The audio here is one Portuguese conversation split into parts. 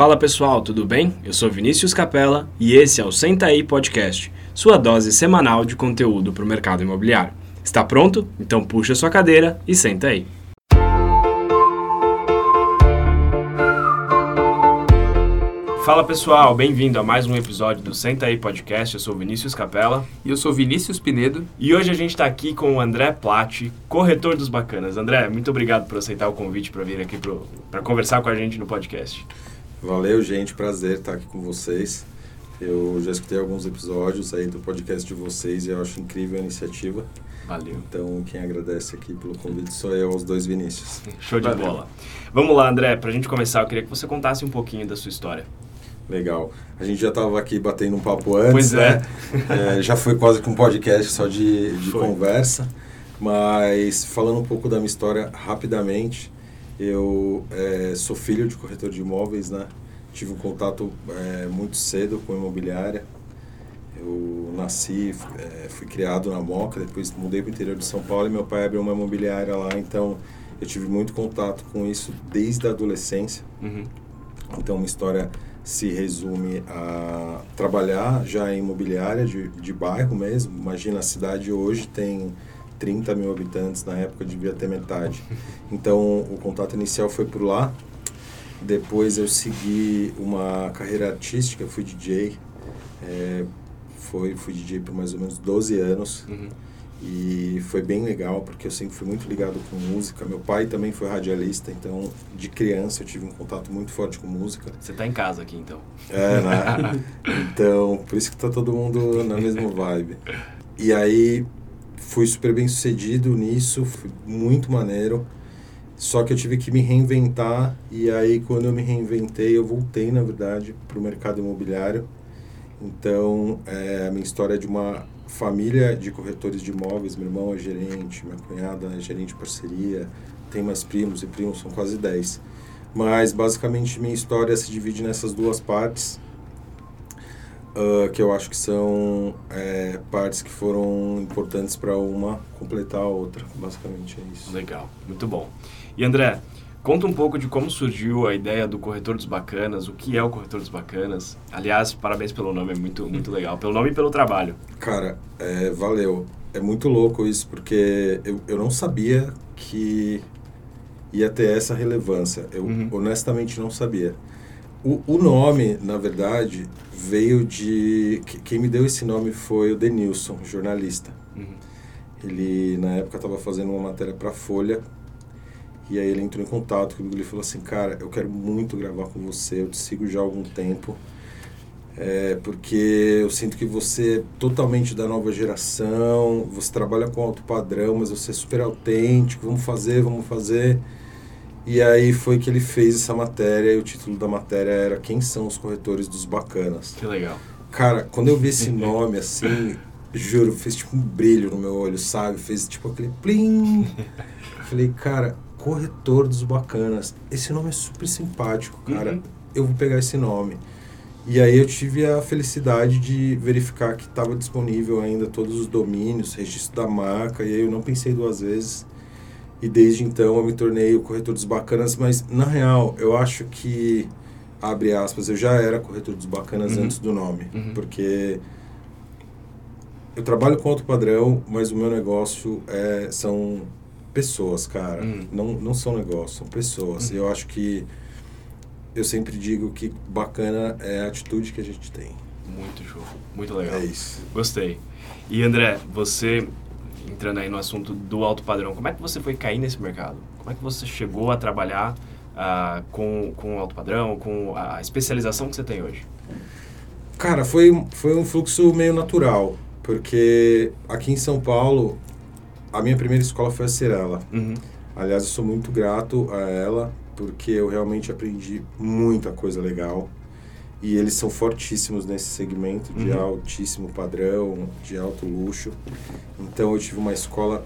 Fala pessoal, tudo bem? Eu sou Vinícius Capella e esse é o Senta aí Podcast, sua dose semanal de conteúdo para o mercado imobiliário. Está pronto? Então puxa sua cadeira e senta aí. Fala pessoal, bem-vindo a mais um episódio do Senta aí Podcast. Eu sou Vinícius Capella. E eu sou Vinícius Pinedo. E hoje a gente está aqui com o André Platti, corretor dos bacanas. André, muito obrigado por aceitar o convite para vir aqui para conversar com a gente no podcast. Valeu, gente. Prazer estar aqui com vocês. Eu já escutei alguns episódios aí do podcast de vocês e eu acho incrível a iniciativa. Valeu. Então, quem agradece aqui pelo convite sou eu, os dois Vinícius. Show de Valeu. bola. Vamos lá, André. Para a gente começar, eu queria que você contasse um pouquinho da sua história. Legal. A gente já estava aqui batendo um papo antes, pois é. né? é, já foi quase que um podcast só de, de conversa. Mas falando um pouco da minha história rapidamente, eu é, sou filho de corretor de imóveis, né? Tive um contato é, muito cedo com imobiliária. Eu nasci, é, fui criado na Moca, depois mudei para o interior de São Paulo e meu pai abriu uma imobiliária lá, então eu tive muito contato com isso desde a adolescência. Uhum. Então, uma história se resume a trabalhar já em imobiliária de, de bairro mesmo. Imagina, a cidade hoje tem 30 mil habitantes, na época devia ter metade. Então o contato inicial foi por lá. Depois eu segui uma carreira artística, fui DJ. É, foi, fui DJ por mais ou menos 12 anos. Uhum. E foi bem legal, porque eu sempre fui muito ligado com música. Meu pai também foi radialista, então de criança eu tive um contato muito forte com música. Você está em casa aqui então? É, né? então, por isso que tá todo mundo na mesma vibe. E aí fui super bem sucedido nisso, fui muito maneiro. Só que eu tive que me reinventar e aí quando eu me reinventei eu voltei na verdade para o mercado imobiliário. Então é, a minha história é de uma família de corretores de imóveis. Meu irmão é gerente, minha cunhada é gerente de parceria, tem mais primos e primos, são quase 10. Mas basicamente minha história se divide nessas duas partes uh, que eu acho que são é, partes que foram importantes para uma completar a outra. Basicamente é isso. Legal, muito bom. E André, conta um pouco de como surgiu a ideia do Corretor dos Bacanas, o que é o Corretor dos Bacanas. Aliás, parabéns pelo nome, é muito, muito legal. Pelo nome e pelo trabalho. Cara, é, valeu. É muito louco isso, porque eu, eu não sabia que ia ter essa relevância. Eu uhum. honestamente não sabia. O, o nome, na verdade, veio de. Quem me deu esse nome foi o Denilson, jornalista. Uhum. Ele, na época, estava fazendo uma matéria para Folha. E aí ele entrou em contato comigo e falou assim: Cara, eu quero muito gravar com você, eu te sigo já há algum tempo. É, porque eu sinto que você é totalmente da nova geração, você trabalha com alto padrão, mas você é super autêntico, vamos fazer, vamos fazer. E aí foi que ele fez essa matéria e o título da matéria era Quem são os corretores dos bacanas? Que legal. Cara, quando eu vi esse nome assim, juro, fez tipo um brilho no meu olho, sabe? Fez tipo aquele plim. Falei, cara, corretor dos bacanas. Esse nome é super simpático, cara. Uhum. Eu vou pegar esse nome. E aí eu tive a felicidade de verificar que estava disponível ainda todos os domínios, registro da marca, e aí eu não pensei duas vezes e desde então eu me tornei o corretor dos bacanas, mas na real eu acho que, abre aspas, eu já era corretor dos bacanas uhum. antes do nome, uhum. porque eu trabalho com alto padrão, mas o meu negócio é, são pessoas, cara. Uhum. Não, não são negócios, são pessoas. E eu acho que eu sempre digo que bacana é a atitude que a gente tem. Muito show, muito legal. É isso. Gostei. E André, você entrando aí no assunto do alto padrão, como é que você foi cair nesse mercado? Como é que você chegou a trabalhar uh, com, com alto padrão, com a especialização que você tem hoje? Cara, foi, foi um fluxo meio natural, porque aqui em São Paulo, a minha primeira escola foi a Cirela. Uhum. Aliás, eu sou muito grato a ela, porque eu realmente aprendi muita coisa legal e eles são fortíssimos nesse segmento de uhum. altíssimo padrão, de alto luxo. Então eu tive uma escola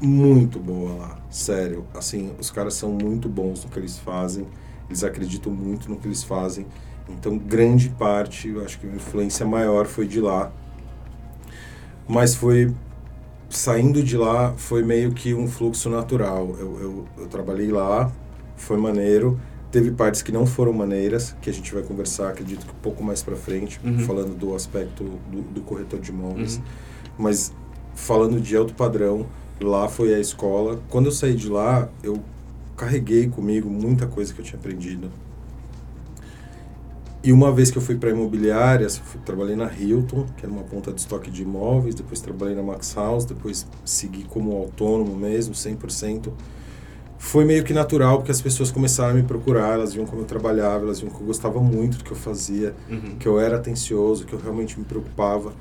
muito boa lá, sério. Assim, os caras são muito bons no que eles fazem, eles acreditam muito no que eles fazem. Então, grande parte, eu acho que a influência maior foi de lá. Mas foi saindo de lá foi meio que um fluxo natural. Eu, eu, eu trabalhei lá, foi maneiro teve partes que não foram maneiras, que a gente vai conversar, acredito que um pouco mais para frente, uhum. falando do aspecto do, do corretor de imóveis. Uhum. Mas falando de alto padrão, lá foi a escola. Quando eu saí de lá, eu carreguei comigo muita coisa que eu tinha aprendido. E uma vez que eu fui para imobiliária, fui, trabalhei na Hilton, que era uma ponta de estoque de imóveis, depois trabalhei na Max House, depois segui como autônomo mesmo, 100%. Foi meio que natural, porque as pessoas começaram a me procurar, elas viam como eu trabalhava, elas viam que eu gostava muito do que eu fazia, uhum. que eu era atencioso, que eu realmente me preocupava.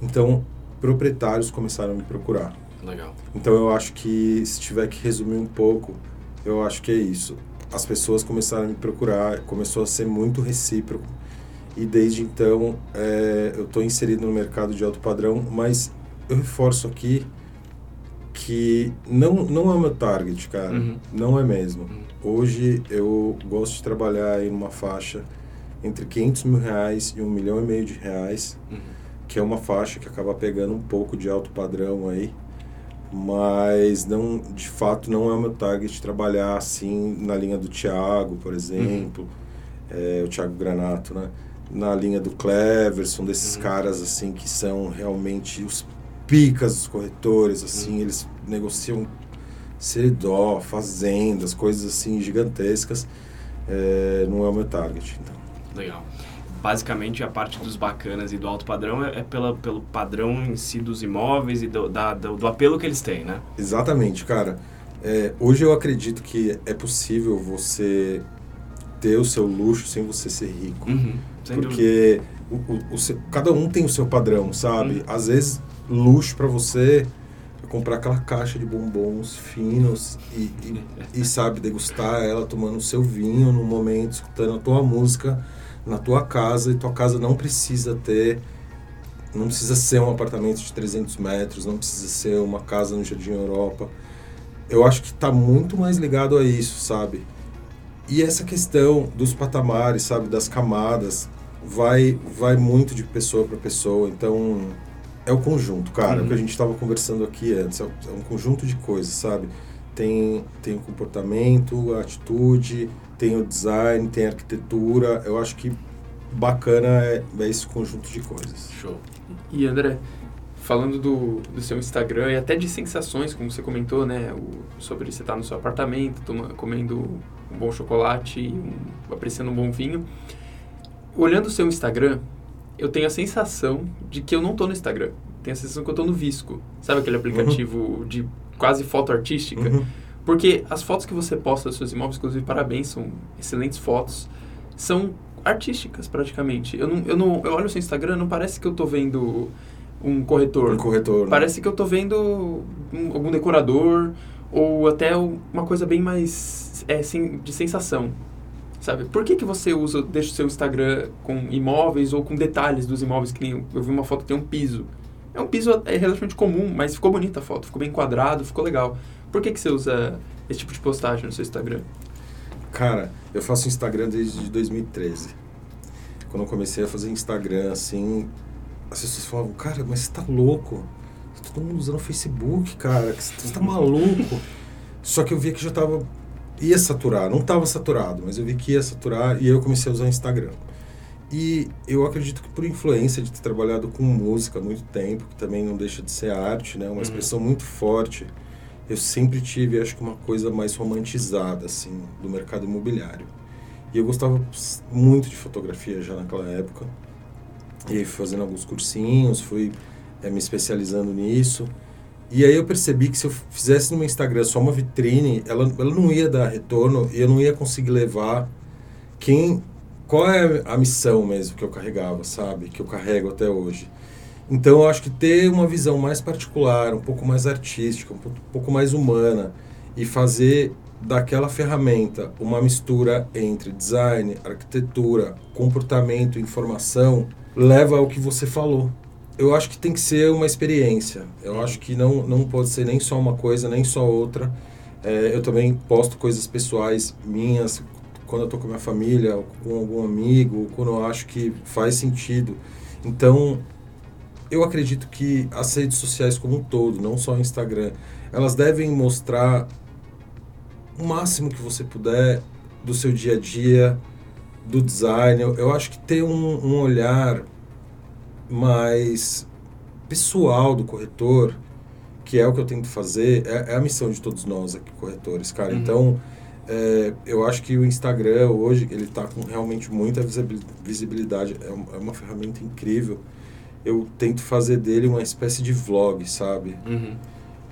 Então, proprietários começaram a me procurar. Legal. Então, eu acho que, se tiver que resumir um pouco, eu acho que é isso as pessoas começaram a me procurar, começou a ser muito recíproco. E desde então é, eu estou inserido no mercado de alto padrão, mas eu reforço aqui que não, não é o meu target, cara. Uhum. Não é mesmo. Uhum. Hoje eu gosto de trabalhar em uma faixa entre 500 mil reais e um milhão e meio de reais, uhum. que é uma faixa que acaba pegando um pouco de alto padrão aí mas não de fato não é o meu target trabalhar assim na linha do Thiago, por exemplo, é, o Thiago Granato, né? Na linha do Cleverson, desses uhum. caras assim que são realmente os picas dos corretores, assim, uhum. eles negociam seridó, fazendas, coisas assim gigantescas. É, não é o meu target, então. Legal basicamente a parte dos bacanas e do alto padrão é, é pela, pelo padrão em si dos imóveis e do, da, do, do apelo que eles têm, né? Exatamente, cara. É, hoje eu acredito que é possível você ter o seu luxo sem você ser rico. Uhum, porque o, o, o, cada um tem o seu padrão, sabe? Uhum. Às vezes, luxo para você comprar aquela caixa de bombons finos e, e, e, sabe, degustar ela tomando o seu vinho no momento, escutando a tua música na tua casa e tua casa não precisa ter não precisa ser um apartamento de 300 metros, não precisa ser uma casa no Jardim Europa. Eu acho que está muito mais ligado a isso, sabe? E essa questão dos patamares, sabe, das camadas, vai vai muito de pessoa para pessoa. Então, é o conjunto, cara. Uhum. O que a uhum. gente estava conversando aqui antes. É, é um conjunto de coisas, sabe? Tem, tem o comportamento, a atitude, tem o design, tem a arquitetura. Eu acho que bacana é, é esse conjunto de coisas. Show. E André, falando do, do seu Instagram e até de sensações, como você comentou, né? O, sobre você estar no seu apartamento, toma, comendo um bom chocolate, um, apreciando um bom vinho. Olhando o seu Instagram, eu tenho a sensação de que eu não estou no Instagram. Tenho a sensação que eu estou no Visco. Sabe aquele aplicativo uhum. de quase foto artística? Uhum. Porque as fotos que você posta dos seus imóveis, inclusive, parabéns, são excelentes fotos, são artísticas praticamente. Eu não, eu não eu olho o seu Instagram, não parece que eu estou vendo um corretor. Um corretor. Né? Parece que eu estou vendo um, algum decorador ou até uma coisa bem mais é, de sensação. Sabe? Por que, que você usa, deixa o seu Instagram com imóveis ou com detalhes dos imóveis? Que nem eu vi uma foto que tem um piso. É um piso é relativamente comum, mas ficou bonita a foto, ficou bem enquadrado, ficou legal. Por que, que você usa esse tipo de postagem no seu Instagram? Cara, eu faço Instagram desde 2013. Quando eu comecei a fazer Instagram, assim, as pessoas falavam, cara, mas você tá louco? Tá todo mundo usando Facebook, cara, você tá maluco? Só que eu via que já tava. Ia saturar, não tava saturado, mas eu vi que ia saturar e eu comecei a usar Instagram. E eu acredito que por influência de ter trabalhado com música há muito tempo, que também não deixa de ser arte, né? Uma uhum. expressão muito forte eu sempre tive, acho que uma coisa mais romantizada, assim, do mercado imobiliário. E eu gostava muito de fotografia já naquela época. E aí fui fazendo alguns cursinhos, fui é, me especializando nisso. E aí eu percebi que se eu fizesse no meu Instagram só uma vitrine, ela, ela não ia dar retorno e eu não ia conseguir levar quem... Qual é a missão mesmo que eu carregava, sabe? Que eu carrego até hoje. Então eu acho que ter uma visão mais particular, um pouco mais artística, um pouco mais humana e fazer daquela ferramenta uma mistura entre design, arquitetura, comportamento, informação, leva ao que você falou. Eu acho que tem que ser uma experiência. Eu acho que não, não pode ser nem só uma coisa, nem só outra. É, eu também posto coisas pessoais minhas quando eu estou com a minha família, com algum amigo, quando eu acho que faz sentido. Então, eu acredito que as redes sociais como um todo, não só o Instagram, elas devem mostrar o máximo que você puder do seu dia a dia, do design. Eu, eu acho que ter um, um olhar mais pessoal do corretor, que é o que eu tento fazer, é, é a missão de todos nós aqui, corretores, cara. Uhum. Então, é, eu acho que o Instagram hoje, ele está com realmente muita visibilidade, é uma, é uma, ferramenta incrível. Eu tento fazer dele uma espécie de vlog, sabe? Uhum.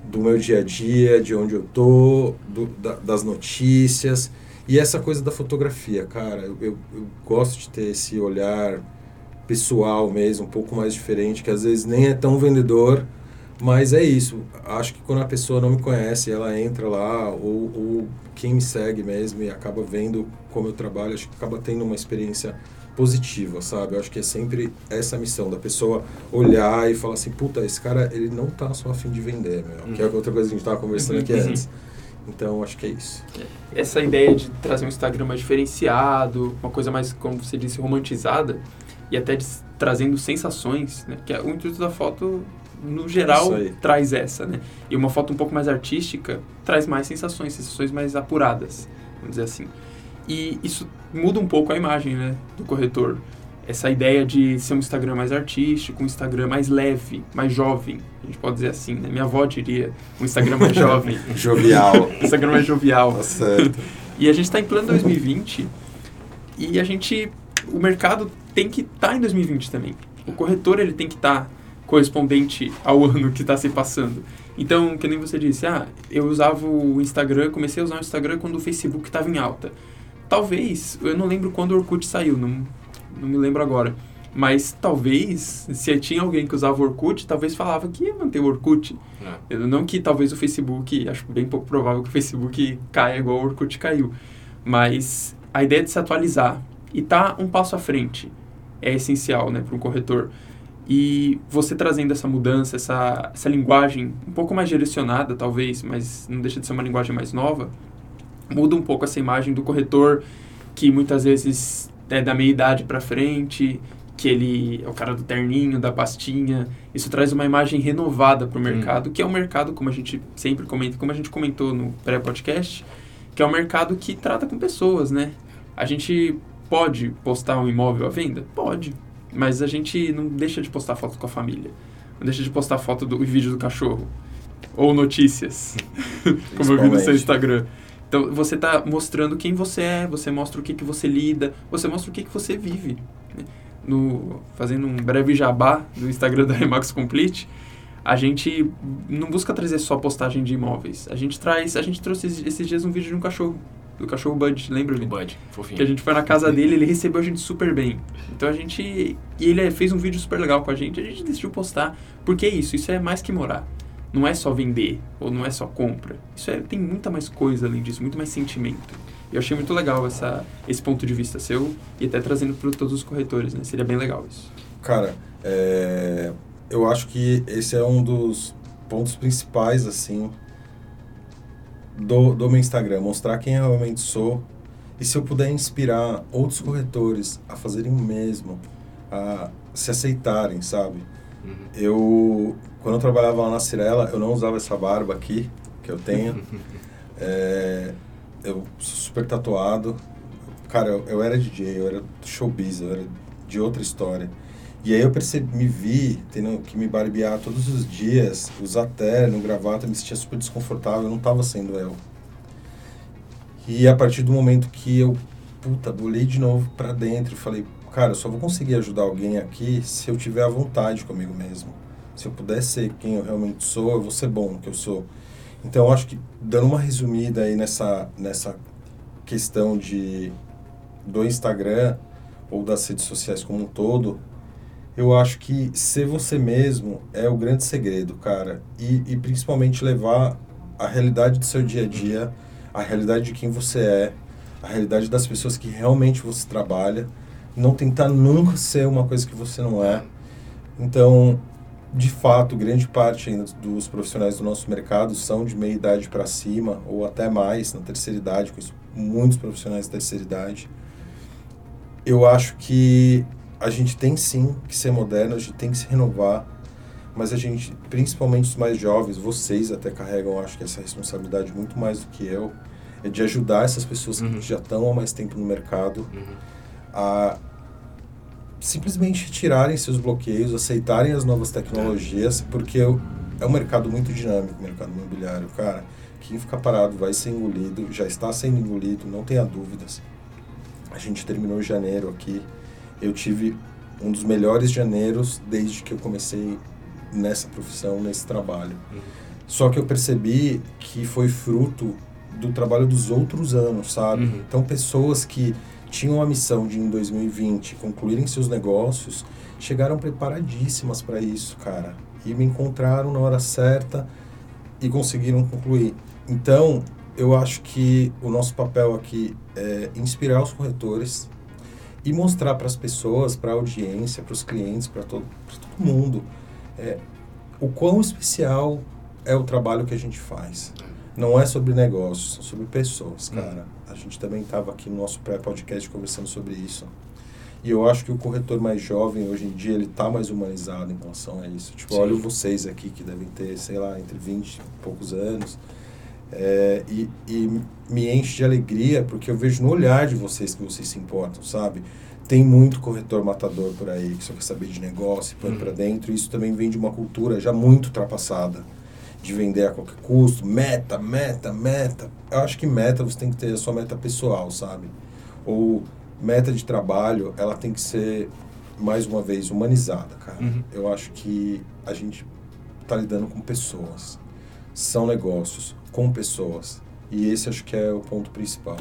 Do meu dia a dia, de onde eu tô, do, da, das notícias. E essa coisa da fotografia, cara, eu, eu, eu gosto de ter esse olhar pessoal mesmo, um pouco mais diferente, que às vezes nem é tão vendedor, mas é isso. Acho que quando a pessoa não me conhece, ela entra lá, ou, ou quem me segue mesmo e acaba vendo como eu trabalho, acho que acaba tendo uma experiência positiva, sabe? Eu acho que é sempre essa missão da pessoa olhar e falar assim, puta, esse cara, ele não tá só afim de vender, meu. Uhum. Que é uhum. outra coisa que a gente tava conversando aqui uhum. antes. Então, acho que é isso. Essa ideia de trazer um Instagram mais diferenciado, uma coisa mais, como você disse, romantizada, e até de, trazendo sensações, né? Que é, o intuito da foto no geral, traz essa, né? E uma foto um pouco mais artística traz mais sensações, sensações mais apuradas, vamos dizer assim. E isso muda um pouco a imagem, né, do corretor. Essa ideia de ser um Instagram mais artístico, um Instagram mais leve, mais jovem, a gente pode dizer assim, né? Minha avó diria um Instagram mais jovem. jovial. Instagram mais jovial. Tá certo. e a gente está em plano 2020 e a gente, o mercado tem que estar tá em 2020 também. O corretor ele tem que estar tá correspondente ao ano que está se passando. Então, que nem você disse, ah, eu usava o Instagram, comecei a usar o Instagram quando o Facebook estava em alta. Talvez, eu não lembro quando o Orkut saiu, não, não me lembro agora. Mas talvez, se tinha alguém que usava Orkut, talvez falava que ia manter o Orkut. É. Não que talvez o Facebook, acho bem pouco provável que o Facebook caia igual o Orkut caiu. Mas a ideia de se atualizar e tá um passo à frente é essencial né, para um corretor. E você trazendo essa mudança, essa, essa linguagem um pouco mais direcionada, talvez, mas não deixa de ser uma linguagem mais nova, muda um pouco essa imagem do corretor que muitas vezes é da meia idade para frente, que ele é o cara do terninho, da pastinha. Isso traz uma imagem renovada para o mercado, hum. que é um mercado, como a gente sempre comenta, como a gente comentou no pré-podcast, que é um mercado que trata com pessoas, né? A gente pode postar um imóvel à venda? Pode. Mas a gente não deixa de postar foto com a família. Não deixa de postar foto do vídeo do cachorro. Ou notícias. como eu vi no seu Instagram. Então você está mostrando quem você é, você mostra o que, que você lida, você mostra o que, que você vive. Né? No, fazendo um breve jabá do Instagram da Remax Complete, a gente não busca trazer só postagem de imóveis. A gente traz, a gente trouxe esses dias um vídeo de um cachorro do cachorro Bud, lembra? O Bud, fofinho. Que a gente foi na casa dele, ele recebeu a gente super bem. Então a gente. E ele fez um vídeo super legal com a gente, a gente decidiu postar. Porque é isso, isso é mais que morar. Não é só vender, ou não é só compra. Isso é, tem muita mais coisa além disso, muito mais sentimento. Eu achei muito legal essa, esse ponto de vista seu e até trazendo para todos os corretores, né? Seria bem legal isso. Cara, é, eu acho que esse é um dos pontos principais, assim, do, do meu Instagram, mostrar quem eu realmente sou. E se eu puder inspirar outros corretores a fazerem o mesmo, a se aceitarem, sabe? Uhum. Eu, quando eu trabalhava lá na Cirela, eu não usava essa barba aqui, que eu tenho. é, eu sou super tatuado. Cara, eu, eu era DJ, eu era showbiz, eu era de outra história. E aí eu percebi, me vi tendo que me barbear todos os dias, usar terno, gravata, me sentia super desconfortável, eu não estava sendo eu. E a partir do momento que eu, puta, olhei de novo para dentro e falei, cara, eu só vou conseguir ajudar alguém aqui se eu tiver a vontade comigo mesmo. Se eu puder ser quem eu realmente sou, eu vou ser bom que eu sou. Então acho que dando uma resumida aí nessa nessa questão de do Instagram ou das redes sociais como um todo, eu acho que ser você mesmo é o grande segredo, cara. E, e principalmente levar a realidade do seu dia a dia, a realidade de quem você é, a realidade das pessoas que realmente você trabalha. Não tentar nunca ser uma coisa que você não é. Então, de fato, grande parte ainda dos profissionais do nosso mercado são de meia idade para cima, ou até mais, na terceira idade, com muitos profissionais da terceira idade. Eu acho que a gente tem sim que ser moderno, a gente tem que se renovar, mas a gente, principalmente os mais jovens, vocês até carregam, acho que essa responsabilidade muito mais do que eu, é de ajudar essas pessoas Uhum. que já estão há mais tempo no mercado Uhum. a simplesmente tirarem seus bloqueios, aceitarem as novas tecnologias, porque é o- é um mercado muito dinâmico, o mercado imobiliário, cara. Quem ficar parado vai ser engolido, já está sendo engolido, não tenha dúvidas. A gente terminou janeiro aqui. Eu tive um dos melhores janeiros desde que eu comecei nessa profissão, nesse trabalho. Só que eu percebi que foi fruto do trabalho dos outros anos, sabe? Uhum. Então, pessoas que tinham a missão de, em 2020, concluírem seus negócios, chegaram preparadíssimas para isso, cara. E me encontraram na hora certa e conseguiram concluir. Então, eu acho que o nosso papel aqui é inspirar os corretores e mostrar para as pessoas, para a audiência, para os clientes, para todo, todo mundo, é, o quão especial é o trabalho que a gente faz. Não é sobre negócios, são sobre pessoas, cara. A gente também estava aqui no nosso pré-podcast conversando sobre isso. E eu acho que o corretor mais jovem, hoje em dia, ele está mais humanizado em relação a isso. Tipo, Sim. olha vocês aqui que devem ter, sei lá, entre 20 e poucos anos. É, e, e me enche de alegria porque eu vejo no olhar de vocês que vocês se importam, sabe? Tem muito corretor matador por aí que só quer saber de negócio e põe Uhum. pra dentro. E isso também vem de uma cultura já muito ultrapassada de vender a qualquer custo, meta, meta, meta. Eu acho que meta você tem que ter a sua meta pessoal, sabe? Ou meta de trabalho, ela tem que ser mais uma vez humanizada, cara. Uhum. Eu acho que a gente tá lidando com pessoas. São negócios com pessoas. E esse acho que é o ponto principal.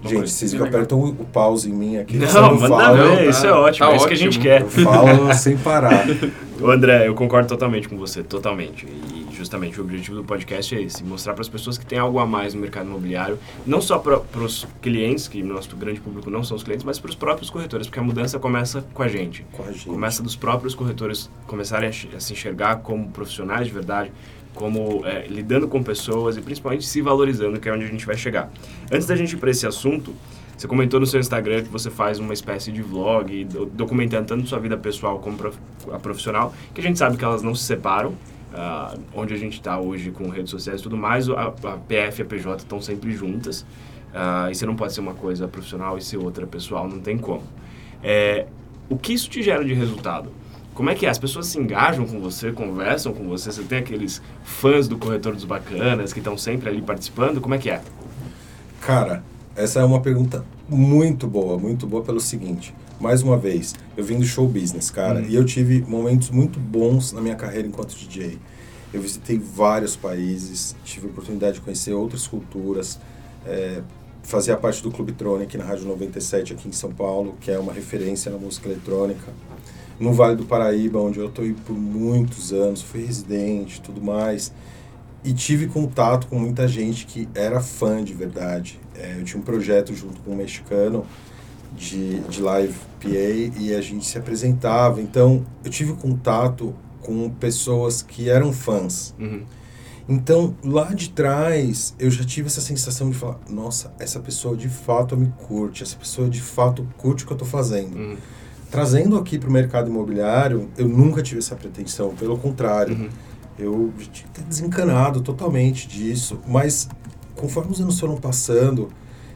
Uma Gente, coisa vocês legal. apertam o, pause em mim aqui. Não, eu manda falo, ver, tá- isso é ótimo, tá é isso que a gente ótimo. quer. Eu falo sem parar. Ô, André, eu concordo totalmente com você, totalmente. E justamente o objetivo do podcast é esse: mostrar para as pessoas que tem algo a mais no mercado imobiliário, não só para os clientes, que nosso grande público não são os clientes, mas para os próprios corretores, porque a mudança começa com a gente. Com a gente. Começa dos próprios corretores começarem a, a se enxergar como profissionais de verdade, como é, lidando com pessoas e principalmente se valorizando, que é onde a gente vai chegar. Antes da gente ir para esse assunto, você comentou no seu Instagram que você faz uma espécie de vlog, do- documentando tanto sua vida pessoal como a profissional, que a gente sabe que elas não se separam. ah, onde a gente está hoje com redes sociais e tudo mais, a, a PF e a PJ estão sempre juntas. ah, e você não pode ser uma coisa profissional e ser outra pessoal, não tem como. É, o que isso te gera de resultado? Como é que é? As pessoas se engajam com você, conversam com você? Você tem aqueles fãs do Corretor dos Bacanas que estão sempre ali participando? Como é que é? Cara, essa é uma pergunta muito boa, muito boa pelo seguinte. Mais uma vez, eu vim do show business, cara, Hum. e eu tive momentos muito bons na minha carreira enquanto DJ. Eu visitei vários países, tive a oportunidade de conhecer outras culturas, é, fazia parte do Clube Tronic na Rádio 97 aqui em São Paulo, que é uma referência na música eletrônica. No Vale do Paraíba, onde eu estou por muitos anos, fui residente tudo mais. E tive contato com muita gente que era fã de verdade. É, eu tinha um projeto junto com um mexicano de, de live PA e a gente se apresentava. Então, eu tive contato com pessoas que eram fãs. Uhum. Então, lá de trás, eu já tive essa sensação de falar: nossa, essa pessoa de fato me curte, essa pessoa de fato curte o que eu estou fazendo. Uhum. Trazendo aqui para o mercado imobiliário, eu nunca tive essa pretensão, pelo contrário. Uhum. Eu tinha desencanado totalmente disso, mas conforme os anos foram passando,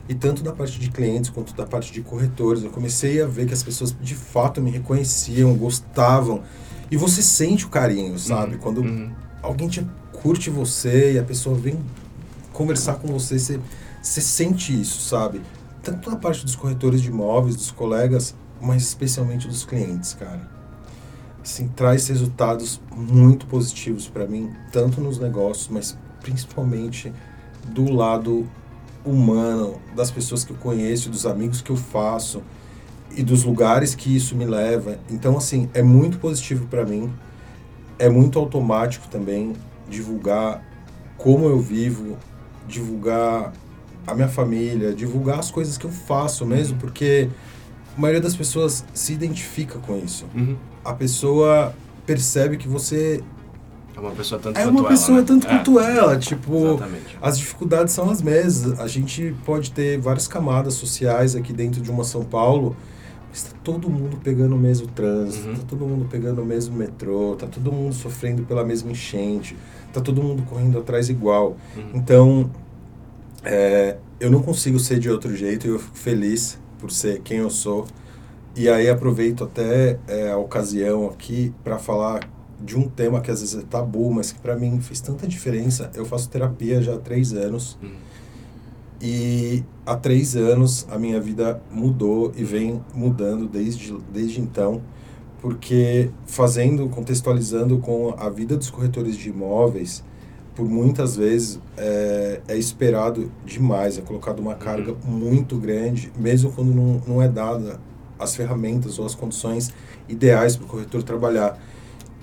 e tanto da parte de clientes quanto da parte de corretores, eu comecei a ver que as pessoas de fato me reconheciam, gostavam. E você sente o carinho, sabe? Uhum. Quando Uhum. alguém te curte você e a pessoa vem conversar com você, você, você sente isso, sabe? Tanto na parte dos corretores de imóveis, dos colegas, mas especialmente dos clientes, cara. Assim, traz resultados muito positivos para mim, tanto nos negócios, mas principalmente do lado humano, das pessoas que eu conheço, dos amigos que eu faço e dos lugares que isso me leva. Então, assim, é muito positivo para mim. É muito automático também divulgar como eu vivo, divulgar a minha família, divulgar as coisas que eu faço mesmo, porque a maioria das pessoas se identifica com isso. Uhum. A pessoa percebe que você É uma pessoa tanto é quanto uma pessoa ela, né? tanto É, quanto ela, tipo, Exatamente. as dificuldades são as mesmas. A gente pode ter várias camadas sociais aqui dentro de uma São Paulo, mas tá todo mundo pegando o mesmo trânsito, Uhum. tá todo mundo pegando o mesmo metrô, tá todo mundo sofrendo pela mesma enchente, tá todo mundo correndo atrás igual. Uhum. Então, É, eu não consigo ser de outro jeito e eu fico feliz por ser quem eu sou. E aí aproveito até é, a ocasião aqui para falar de um tema que às vezes é tabu, mas que para mim fez tanta diferença. Eu faço terapia já há três anos. Uhum. E há três anos a minha vida mudou e vem mudando desde, desde então, porque fazendo, contextualizando com a vida dos corretores de imóveis, por muitas vezes é, é esperado demais, é colocado uma carga uhum. muito grande, mesmo quando não, não é dada as ferramentas ou as condições ideais para o corretor trabalhar.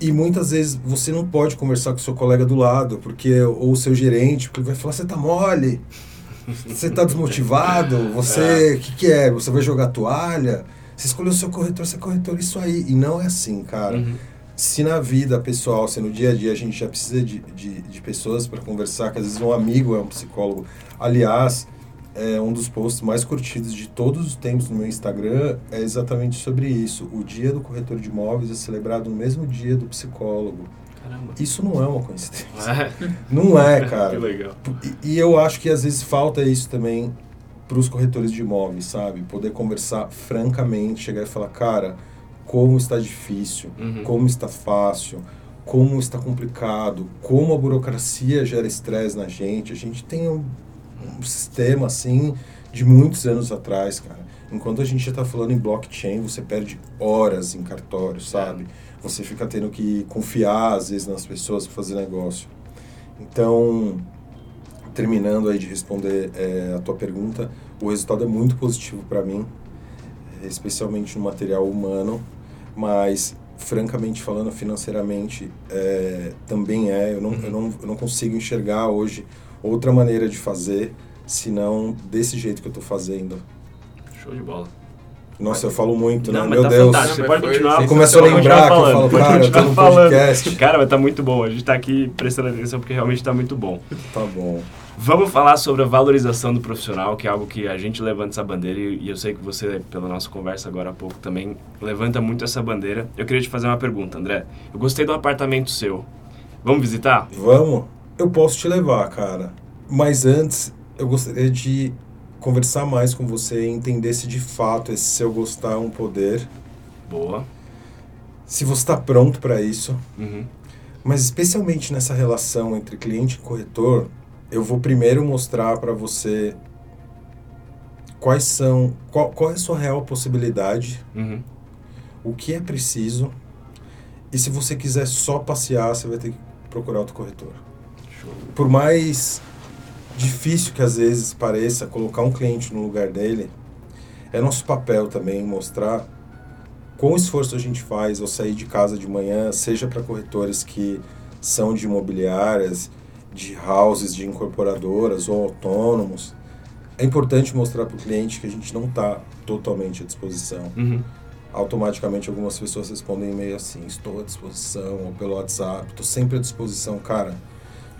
E muitas vezes você não pode conversar com o seu colega do lado, porque ou o seu gerente, porque ele vai falar: você tá mole, você tá desmotivado, você. O é. que, que é? Você vai jogar toalha? Você escolheu o seu corretor, você é corretor, isso aí. E não é assim, cara. Uhum. Se na vida pessoal, se no dia a dia a gente já precisa de, de, de pessoas para conversar, que às vezes um amigo é um psicólogo. Aliás, é um dos posts mais curtidos de todos os tempos no meu Instagram é exatamente sobre isso. O dia do corretor de imóveis é celebrado no mesmo dia do psicólogo. Caramba. Isso não é uma coincidência. É. Não é, cara. que legal. E, e, eu acho que às vezes falta isso também para os corretores de imóveis, sabe? Poder conversar francamente, chegar e falar, cara, como está difícil, uhum. como está fácil, como está complicado, como a burocracia gera estresse na gente. A gente tem um um sistema assim de muitos anos atrás, cara. Enquanto a gente já está falando em blockchain, você perde horas em cartório, sabe? Você fica tendo que confiar, às vezes, nas pessoas para fazer negócio. Então, terminando aí de responder é, a tua pergunta, o resultado é muito positivo para mim, especialmente no material humano, mas, francamente falando, financeiramente, é, também é. Eu não, eu, não, eu não consigo enxergar hoje outra maneira de fazer, senão desse jeito que eu estou fazendo. Show de bola. Nossa, eu falo muito, não, né? Meu tá Deus. Você pode continuar. Começou a lembrar que eu falo, cara, eu tô no podcast. Cara, mas tá muito bom. A gente tá aqui prestando atenção porque realmente tá muito bom. Tá bom. Vamos falar sobre a valorização do profissional, que é algo que a gente levanta essa bandeira e eu sei que você, pela nossa conversa agora há pouco, também levanta muito essa bandeira. Eu queria te fazer uma pergunta, André. Eu gostei do apartamento seu. Vamos visitar? Vamos eu posso te levar, cara. Mas antes, eu gostaria de conversar mais com você e entender se de fato esse seu gostar é um poder. Boa. Se você está pronto para isso. Uhum. Mas especialmente nessa relação entre cliente e corretor, eu vou primeiro mostrar para você quais são, qual, qual é a sua real possibilidade, uhum. o que é preciso. E se você quiser só passear, você vai ter que procurar outro corretor. Por mais difícil que às vezes pareça colocar um cliente no lugar dele, é nosso papel também mostrar quão esforço a gente faz ao sair de casa de manhã, seja para corretores que são de imobiliárias, de houses, de incorporadoras ou autônomos. É importante mostrar para o cliente que a gente não está totalmente à disposição. Uhum. Automaticamente algumas pessoas respondem meio assim, estou à disposição, ou pelo WhatsApp, estou sempre à disposição. Cara,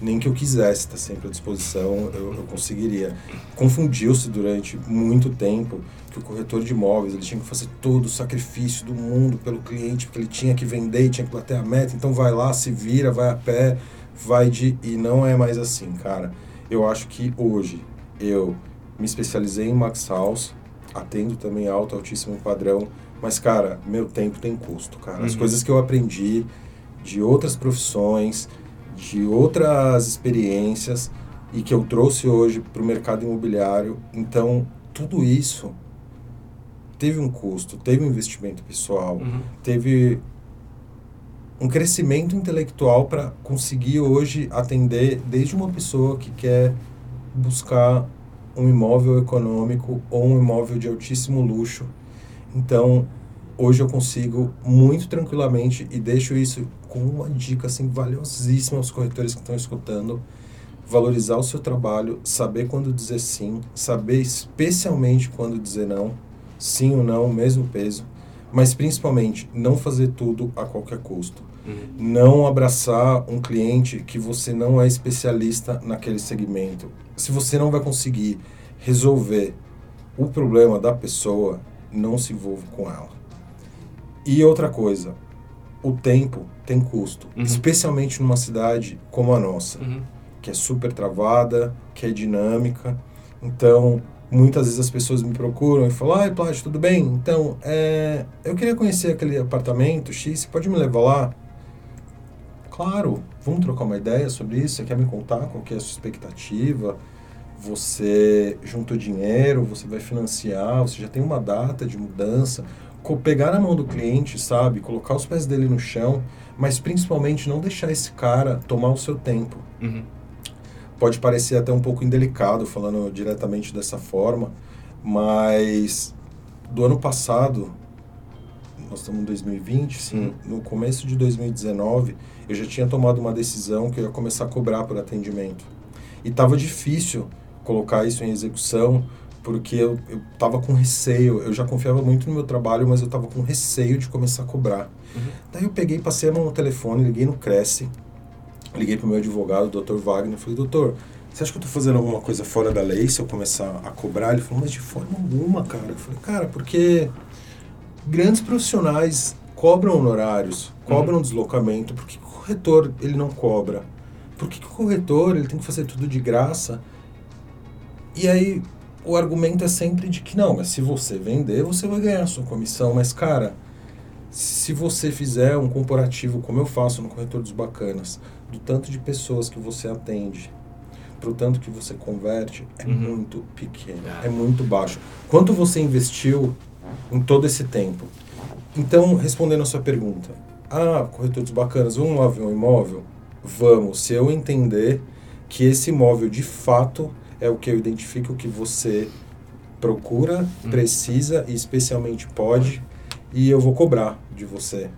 nem que eu quisesse estar sempre à disposição, eu, eu conseguiria. Confundiu-se durante muito tempo que o corretor de imóveis ele tinha que fazer todo o sacrifício do mundo pelo cliente, porque ele tinha que vender, tinha que bater a meta, então vai lá, se vira, vai a pé, vai de. E não é mais assim, cara. Eu acho que hoje eu me especializei em Max House, atendo também alto, altíssimo padrão, mas, cara, meu tempo tem custo, cara. As uhum. coisas que eu aprendi de outras profissões, de outras experiências e que eu trouxe hoje para o mercado imobiliário. Então, tudo isso teve um custo, teve um investimento pessoal, uhum. teve um crescimento intelectual para conseguir hoje atender desde uma pessoa que quer buscar um imóvel econômico ou um imóvel de altíssimo luxo. Então, hoje eu consigo muito tranquilamente e deixo isso com uma dica assim valiosíssima aos corretores que estão escutando valorizar o seu trabalho saber quando dizer sim saber especialmente quando dizer não sim ou não mesmo peso mas principalmente não fazer tudo a qualquer custo uhum. não abraçar um cliente que você não é especialista naquele segmento se você não vai conseguir resolver o problema da pessoa não se envolva com ela e outra coisa, o tempo tem custo, uhum. especialmente numa cidade como a nossa, uhum. que é super travada, que é dinâmica. Então, muitas vezes as pessoas me procuram e falam, ai, Plástico, tudo bem? Então, é, eu queria conhecer aquele apartamento X, você pode me levar lá? Claro, vamos trocar uma ideia sobre isso? Você quer me contar qual que é a sua expectativa? Você juntou dinheiro, você vai financiar, você já tem uma data de mudança. Pegar na mão do cliente, sabe? Colocar os pés dele no chão, mas principalmente não deixar esse cara tomar o seu tempo. Uhum. Pode parecer até um pouco indelicado falando diretamente dessa forma, mas do ano passado, nós estamos em 2020, sim, uhum. no começo de 2019, eu já tinha tomado uma decisão que eu ia começar a cobrar por atendimento. E estava difícil colocar isso em execução, porque eu estava com receio. Eu já confiava muito no meu trabalho, mas eu estava com receio de começar a cobrar. Uhum. Daí eu peguei, passei a mão no telefone, liguei no Cresce, liguei para o meu advogado, o Dr. Wagner, falei, doutor, você acha que eu estou fazendo alguma coisa fora da lei se eu começar a cobrar? Ele falou, mas de forma alguma, cara. Eu falei, cara, porque grandes profissionais cobram honorários, cobram uhum. deslocamento, por que o corretor ele não cobra? Por que, que o corretor ele tem que fazer tudo de graça? E aí o argumento é sempre de que não, mas se você vender, você vai ganhar a sua comissão. Mas, cara, se você fizer um comparativo, como eu faço no Corretor dos Bacanas, do tanto de pessoas que você atende, pro tanto que você converte, é uhum. muito pequeno, é muito baixo. Quanto você investiu em todo esse tempo? Então, respondendo a sua pergunta, ah, corretor dos bacanas, vamos lá ver um imóvel? Vamos, se eu entender que esse imóvel de fato é o que eu identifico que você procura, hum. precisa e especialmente pode, e eu vou cobrar de você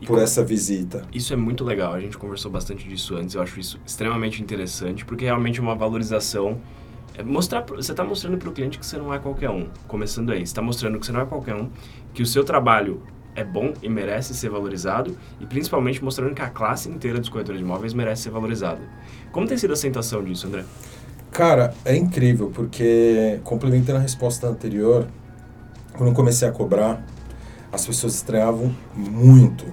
e por essa visita. Isso é muito legal, a gente conversou bastante disso antes, eu acho isso extremamente interessante, porque realmente é uma valorização é mostrar, você está mostrando para o cliente que você não é qualquer um. Começando aí, você está mostrando que você não é qualquer um, que o seu trabalho é bom e merece ser valorizado, e principalmente mostrando que a classe inteira dos corretores de imóveis merece ser valorizada. Como tem sido a aceitação disso, André? Cara, é incrível, porque complementando a resposta anterior, quando eu comecei a cobrar, as pessoas estranhavam muito,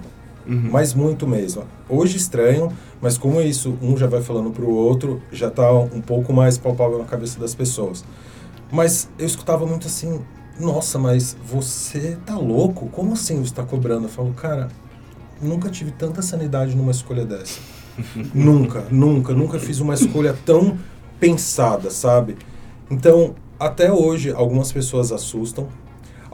uhum. mas muito mesmo. Hoje estranham, mas como isso, um já vai falando para o outro, já está um pouco mais palpável na cabeça das pessoas. Mas eu escutava muito assim, nossa, mas você tá louco? Como assim você está cobrando? Eu falo, cara, nunca tive tanta sanidade numa escolha dessa. nunca, nunca, nunca fiz uma escolha tão pensada, sabe? Então, até hoje, algumas pessoas assustam,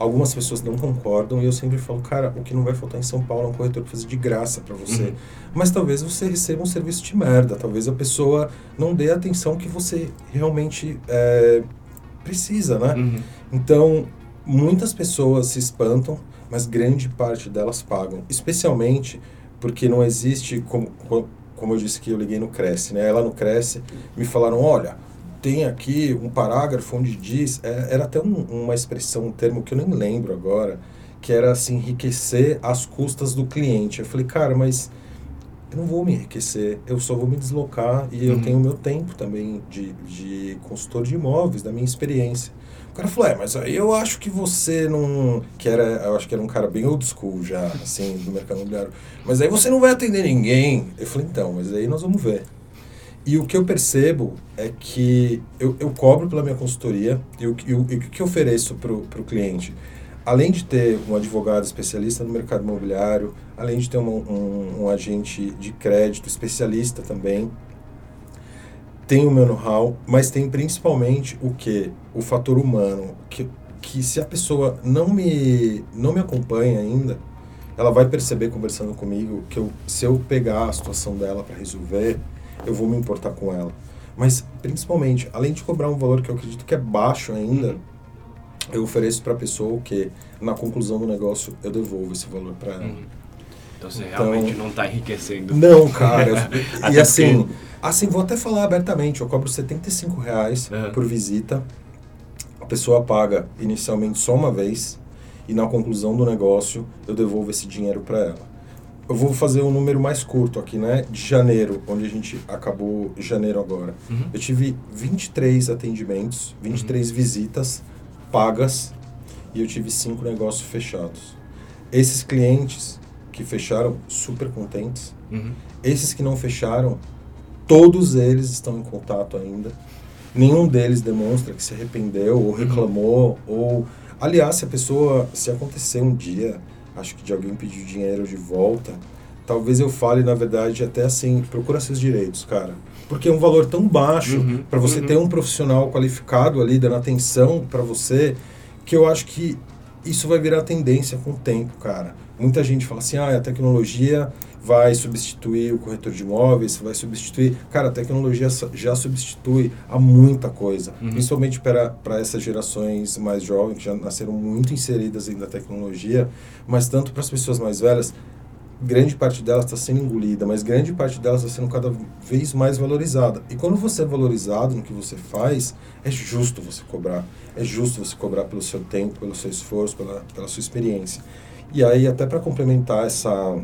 Algumas pessoas não concordam e eu sempre falo, cara, o que não vai faltar em São Paulo é um corretor para fazer de graça para você. Uhum. Mas talvez você receba um serviço de merda, talvez a pessoa não dê a atenção que você realmente é, precisa, né? Uhum. Então, muitas pessoas se espantam, mas grande parte delas pagam. Especialmente porque não existe, como, como eu disse que eu liguei no Cresce, né? Ela no Cresce me falaram, olha tem aqui um parágrafo onde diz, é, era até um, uma expressão, um termo que eu nem lembro agora, que era assim, enriquecer às custas do cliente. Eu falei, cara, mas eu não vou me enriquecer, eu só vou me deslocar e uhum. eu tenho o meu tempo também de, de consultor de imóveis, da minha experiência. O cara falou, é, mas aí eu acho que você não... Que era, eu acho que era um cara bem old school já, assim, do mercado imobiliário. Mas aí você não vai atender ninguém. Eu falei, então, mas aí nós vamos ver. E o que eu percebo é que eu, eu cobro pela minha consultoria e o, e o, e o que eu ofereço para o cliente? Além de ter um advogado especialista no mercado imobiliário, além de ter um, um, um agente de crédito especialista também, tem o meu know-how, mas tem principalmente o que? O fator humano, que, que se a pessoa não me, não me acompanha ainda, ela vai perceber conversando comigo que eu, se eu pegar a situação dela para resolver, eu vou me importar com ela. Mas, principalmente, além de cobrar um valor que eu acredito que é baixo ainda, uhum. eu ofereço para a pessoa o que, na conclusão do negócio, eu devolvo esse valor para ela. Uhum. Então, você então, realmente não está enriquecendo. Não, cara. e assim, assim, vou até falar abertamente, eu cobro 75 reais uhum. por visita. A pessoa paga inicialmente só uma vez e na conclusão do negócio eu devolvo esse dinheiro para ela eu vou fazer um número mais curto aqui, né? De janeiro, onde a gente acabou janeiro agora. Uhum. Eu tive 23 atendimentos, 23 uhum. visitas pagas e eu tive cinco negócios fechados. Esses clientes que fecharam, super contentes. Uhum. Esses que não fecharam, todos eles estão em contato ainda. nenhum deles demonstra que se arrependeu ou reclamou ou aliás se a pessoa se acontecer um dia acho que de alguém pedir dinheiro de volta. Talvez eu fale na verdade até assim procura seus direitos cara. Porque é um valor tão baixo Uhum, para você uhum. ter um profissional qualificado ali dando atenção para você que eu acho que isso vai virar tendência com o tempo cara. Muita gente fala assim ah a tecnologia vai substituir o corretor de imóveis, vai substituir. Cara, a tecnologia já substitui a muita coisa, Uhum. principalmente para para essas gerações mais jovens que já nasceram muito inseridas ainda na tecnologia, mas tanto para as pessoas mais velhas, grande parte delas está sendo engolida, mas grande parte delas está sendo cada vez mais valorizada. E quando você é valorizado no que você faz, é justo você cobrar. É justo você cobrar pelo seu tempo, pelo seu esforço, pela, pela sua experiência. E aí, até para complementar essa,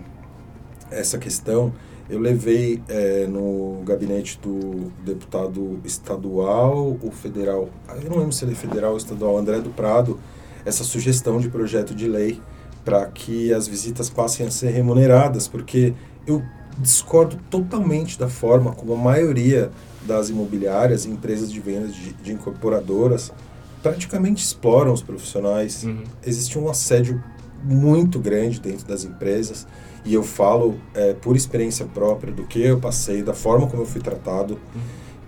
essa questão, eu levei eh, no gabinete do deputado estadual, o federal, eu não lembro se ele é federal ou estadual, André do Prado, essa sugestão de projeto de lei para que as visitas passem a ser remuneradas, porque eu discordo totalmente da forma como a maioria das imobiliárias e empresas de vendas de, de incorporadoras praticamente exploram os profissionais. Uhum. Existe um assédio muito grande dentro das empresas e eu falo é, por experiência própria do que eu passei, da forma como eu fui tratado.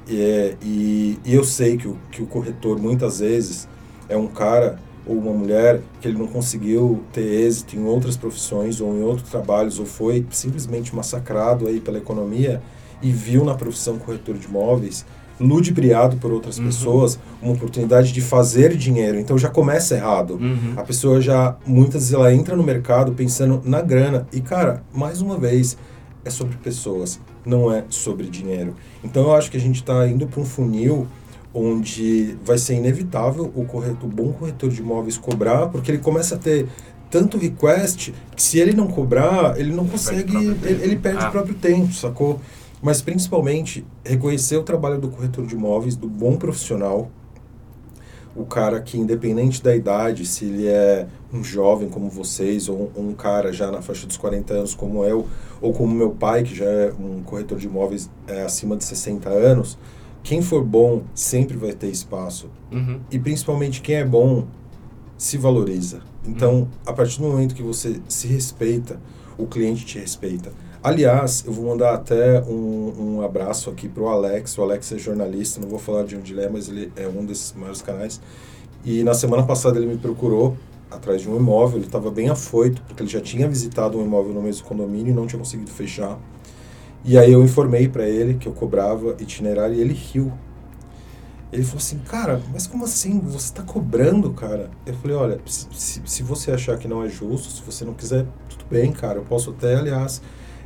E, é, e, e eu sei que o, que o corretor muitas vezes é um cara ou uma mulher que ele não conseguiu ter êxito em outras profissões ou em outros trabalhos ou foi simplesmente massacrado aí pela economia e viu na profissão corretor de imóveis ludibriado por outras Uhum. pessoas uma oportunidade de fazer dinheiro então já começa errado Uhum. a pessoa já, muitas vezes, ela entra no mercado pensando na grana. E, cara, mais uma vez, é sobre pessoas, não é sobre dinheiro. Então, eu acho que a gente está indo para um funil onde vai ser inevitável o, corretor, o bom corretor de imóveis cobrar, porque ele começa a ter tanto request que se ele não cobrar, ele não consegue, próprio tempo. ele, ele perde Ah. o próprio tempo, sacou? Mas principalmente reconhecer o trabalho do corretor de imóveis, do bom profissional, o cara que, independente da idade, se ele é um jovem como vocês, ou um, um cara já na faixa dos 40 anos como eu, ou como meu pai, que já é um corretor de imóveis é, acima de 60 anos, quem for bom sempre vai ter espaço. Uhum. E principalmente quem é bom se valoriza. Então, a partir do momento que você se respeita, o cliente te respeita. Aliás, eu vou mandar até um, um abraço aqui pro Alex. O Alex é jornalista, não vou falar de onde ele é, mas ele é um desses maiores canais. E na semana passada ele me procurou atrás de um imóvel. Ele estava bem afoito, porque ele já tinha visitado um imóvel no mesmo condomínio e não tinha conseguido fechar. E aí eu informei para ele que eu cobrava itinerário e ele riu. Ele falou assim, cara, mas como assim? Você está cobrando, cara? Eu falei, olha, se, se você achar que não é justo, se você não quiser, tudo bem, cara. Eu posso até, aliás,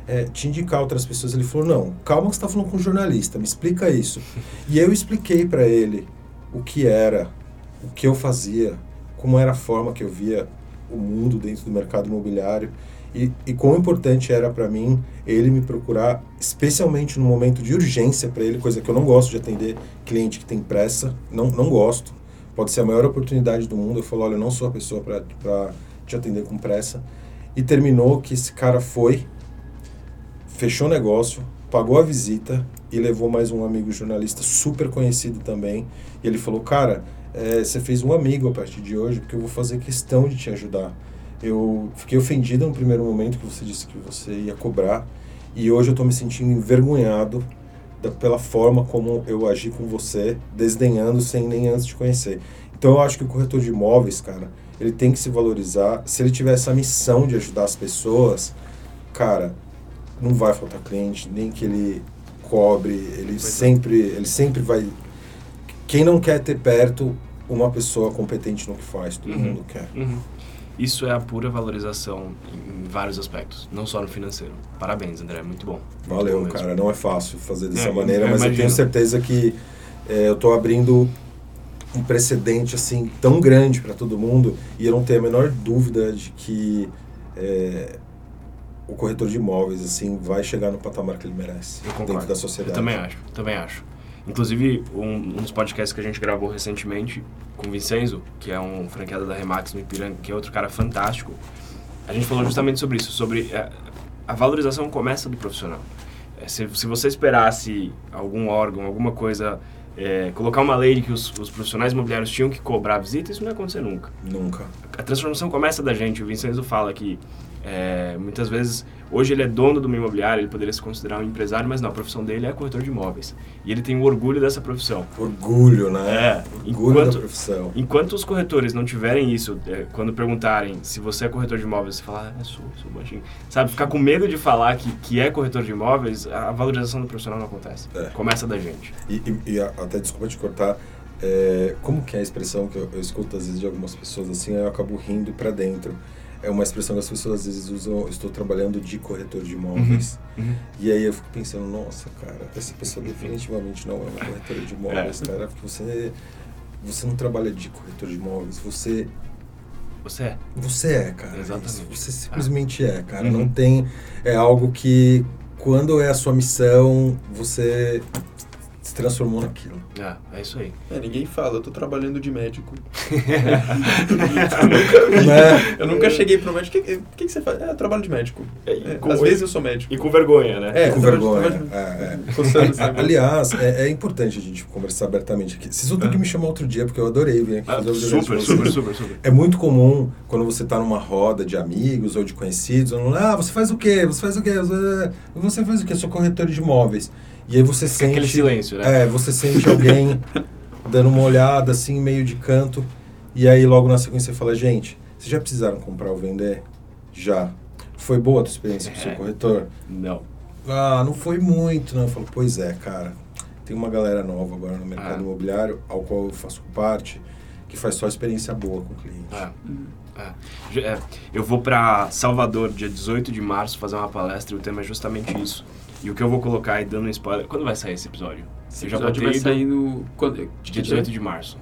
é, te indicar outras pessoas. Ele falou, não, calma que você está falando com um jornalista, me explica isso. e eu expliquei para ele o que era, o que eu fazia, como era a forma que eu via o mundo dentro do mercado imobiliário e, e quão importante era para mim ele me procurar, especialmente no momento de urgência para ele, coisa que eu não gosto de atender cliente que tem pressa, não, não gosto. Pode ser a maior oportunidade do mundo. Eu falo, olha, eu não sou a pessoa para te atender com pressa. E terminou que esse cara foi, fechou o negócio, pagou a visita e levou mais um amigo jornalista super conhecido também. E ele falou, cara, é, você fez um amigo a partir de hoje, porque eu vou fazer questão de te ajudar. Eu fiquei ofendido no primeiro momento que você disse que você ia cobrar, e hoje eu estou me sentindo envergonhado da, pela forma como eu agi com você, desdenhando sem nem antes te conhecer. Então eu acho que o corretor de imóveis, cara, ele tem que se valorizar. Se ele tiver essa missão de ajudar as pessoas, cara, não vai faltar cliente, nem que ele cobre, ele Pois é. sempre, ele sempre vai. Quem não quer ter perto uma pessoa competente no que faz, todo Uhum. mundo quer. Uhum. Isso é a pura valorização em vários aspectos, não só no financeiro. Parabéns, André, muito bom. Muito Valeu, bom mesmo. cara. Não é fácil fazer dessa É, maneira, eu mas eu imagino. tenho certeza que é, eu estou abrindo um precedente assim tão grande para todo mundo e eu não tenho a menor dúvida de que é, o corretor de imóveis assim vai chegar no patamar que ele merece Eu concordo. dentro da sociedade. Eu também acho, também acho. Inclusive, um, um dos podcasts que a gente gravou recentemente com o Vincenzo, que é um franqueado da Remax no Ipiranga, que é outro cara fantástico, a gente falou justamente sobre isso, sobre é, a valorização começa do profissional. É, se, se você esperasse algum órgão, alguma coisa é, colocar uma lei de que os, os, profissionais imobiliários tinham que cobrar visita, isso não ia acontecer nunca. Nunca. A transformação começa da gente. O Vincenzo fala que é, muitas vezes, hoje ele é dono de uma imobiliária, ele poderia se considerar um empresário, mas não, a profissão dele é corretor de imóveis. E ele tem o orgulho dessa profissão. Orgulho, né? É. Orgulho enquanto, da profissão. Enquanto os corretores não tiverem isso, é, quando perguntarem se você é corretor de imóveis, você fala, ah, é, sou, sou baixinho. Sabe, ficar com medo de falar que, que é corretor de imóveis, a valorização do profissional não acontece. É. Começa da gente. E, e, e até, desculpa te cortar, é, como que é a expressão que eu, eu, escuto às vezes de algumas pessoas assim, eu acabo rindo para dentro é uma expressão que as pessoas às vezes usam, estou trabalhando de corretor de imóveis. Uhum. Uhum. E aí eu fico pensando, nossa, cara, essa pessoa definitivamente não é uma corretora de imóveis, é. cara, porque você, você não trabalha de corretor de imóveis, você... Você é. Você é, cara. Exatamente. Você simplesmente é, cara. Uhum. Não tem... É algo que, quando é a sua missão, você se transformou naquilo. É, é isso aí. É, ninguém fala, eu tô trabalhando de médico. né? Eu nunca cheguei pro médico, o que, que, que, você faz? É, eu trabalho de médico. É, com, às vezes eu sou médico. E com vergonha, né? É, com vergonha. É, é. Aliás, é, é, importante a gente conversar abertamente aqui. Vocês vão ter que me chamar outro dia, porque eu adorei vir aqui ah, fazer o super, super, super, super. É muito comum, quando você tá numa roda de amigos ou de conhecidos, ah, você faz o quê? Você faz o quê? Você faz o quê? Eu sou corretor de imóveis. E aí você sente. Aquele silêncio, né? É, você sente alguém dando uma olhada assim, meio de canto. E aí logo na sequência você fala, gente, vocês já precisaram comprar ou vender? Já. Foi boa a tua experiência com o seu é. corretor? Não. Ah, não foi muito, não. Eu falo, pois é, cara. Tem uma galera nova agora no mercado ah. imobiliário, ao qual eu faço parte, que faz só experiência boa com o cliente. Ah. É. É. Eu vou para Salvador dia 18 de março fazer uma palestra e o tema é justamente isso. E o que eu vou colocar aí, dando um spoiler... Quando vai sair esse episódio? Esse episódio vai sair no... Quando, dia 18 de março.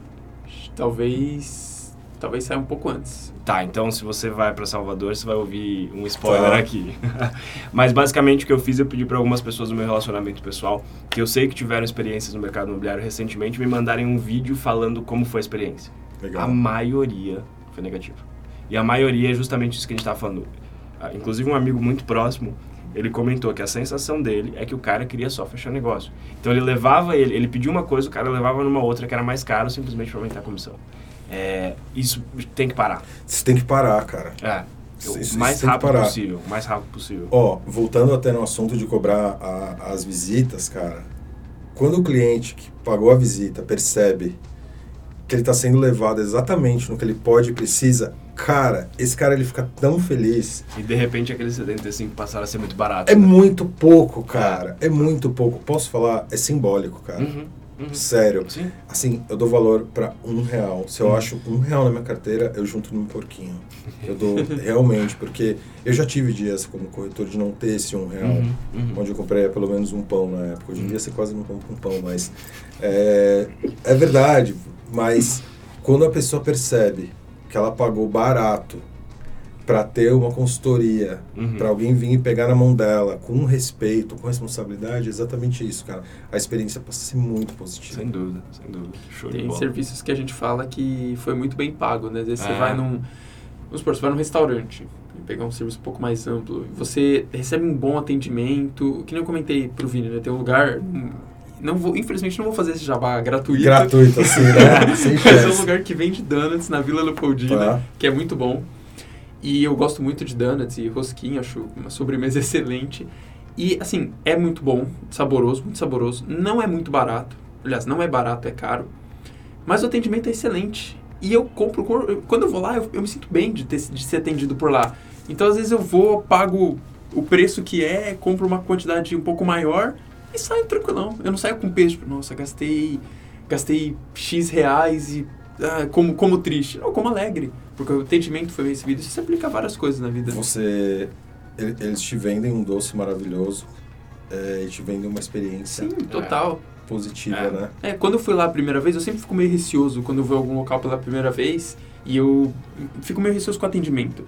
Talvez... Talvez saia um pouco antes. Tá, então se você vai para Salvador, você vai ouvir um spoiler tá. aqui. Mas basicamente o que eu fiz, eu pedi para algumas pessoas do meu relacionamento pessoal, que eu sei que tiveram experiências no mercado imobiliário recentemente, me mandarem um vídeo falando como foi a experiência. Legal. A maioria foi negativa. E a maioria é justamente isso que a gente está falando. Ah, inclusive um amigo muito próximo, ele comentou que a sensação dele é que o cara queria só fechar negócio. Então ele levava ele, ele pediu uma coisa, o cara levava numa outra que era mais caro simplesmente para aumentar a comissão. É, isso tem que parar. Isso tem que parar, cara. É. O isso, mais isso rápido possível, o mais rápido possível. Ó, voltando até no assunto de cobrar a, as visitas, cara. Quando o cliente que pagou a visita percebe que ele está sendo levado exatamente no que ele pode e precisa, cara, esse cara ele fica tão feliz. E de repente aqueles 75 passaram a ser muito barato. É né? muito pouco, cara. É. é. muito pouco. Posso falar? É simbólico, cara. Uhum, uhum. Sério. Sim. Assim, eu dou valor para um real. Se eu uhum. acho um real na minha carteira, eu junto num porquinho. Eu dou realmente, porque eu já tive dias como corretor de não ter esse um real, uhum, uhum. onde eu comprei pelo menos um pão na época. Hoje em dia você quase não compra um pão, mas é, é verdade. Mas quando a pessoa percebe que ela pagou barato para ter uma consultoria, uhum. para alguém vir e pegar na mão dela com respeito, com responsabilidade, é exatamente isso, cara. A experiência passa a ser muito positiva. Sem dúvida, sem dúvida. Show Tem serviços que a gente fala que foi muito bem pago, né? Às vezes é. você vai num. Vamos supor, você vai num restaurante e pegar um serviço um pouco mais amplo. Você recebe um bom atendimento. Que nem eu comentei pro Vini, né? Tem um lugar. Não vou, infelizmente não vou fazer esse jabá gratuito. Gratuito, assim, né? Sem Mas é um lugar que vende donuts na Vila Leopoldina, tá. que é muito bom. E eu gosto muito de donuts e rosquinha, acho uma sobremesa excelente. E, assim, é muito bom, saboroso, muito saboroso. Não é muito barato. Aliás, não é barato, é caro. Mas o atendimento é excelente. E eu compro... Quando eu vou lá, eu, eu me sinto bem de, ter, de ser atendido por lá. Então, às vezes, eu vou, pago o preço que é, compro uma quantidade um pouco maior e saio tranquilão. Eu não saio com peso, tipo, nossa, gastei, gastei X reais e ah, como, como triste. Não, como alegre. Porque o atendimento foi recebido. Isso se aplica a várias coisas na vida. Você. Eles te vendem um doce maravilhoso é, e te vendem uma experiência. Sim, total. É, positiva, é. né? É, quando eu fui lá a primeira vez, eu sempre fico meio receoso quando eu vou a algum local pela primeira vez e eu fico meio receoso com o atendimento.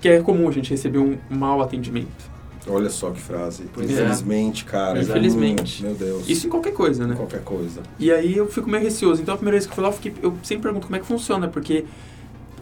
Que é comum a gente receber um mau atendimento. Olha só que frase. Pois é. Infelizmente, é. cara. Infelizmente. Hum, meu Deus. Isso em qualquer coisa, né? Qualquer coisa. E aí eu fico meio receoso. Então a primeira vez que eu fui lá, eu, fiquei, eu sempre pergunto como é que funciona, porque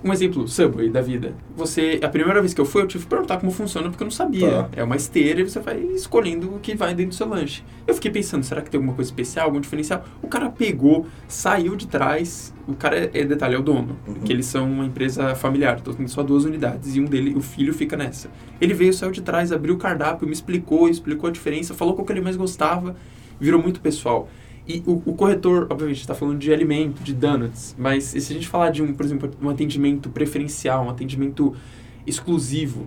um exemplo, Subway da vida. Você, a primeira vez que eu fui, eu tive que perguntar como funciona porque eu não sabia. Tá. É uma esteira e você vai escolhendo o que vai dentro do seu lanche. Eu fiquei pensando, será que tem alguma coisa especial, algum diferencial? O cara pegou, saiu de trás. O cara é, é detalhe, é o dono, Uhum. porque eles são uma empresa familiar, então tem só duas unidades e um dele, o filho fica nessa. Ele veio, saiu de trás, abriu o cardápio, me explicou, explicou a diferença, falou qual que ele mais gostava, virou muito pessoal. E o, o corretor, obviamente, está falando de alimento, de donuts, mas se a gente falar de um, por exemplo, um atendimento preferencial, um atendimento exclusivo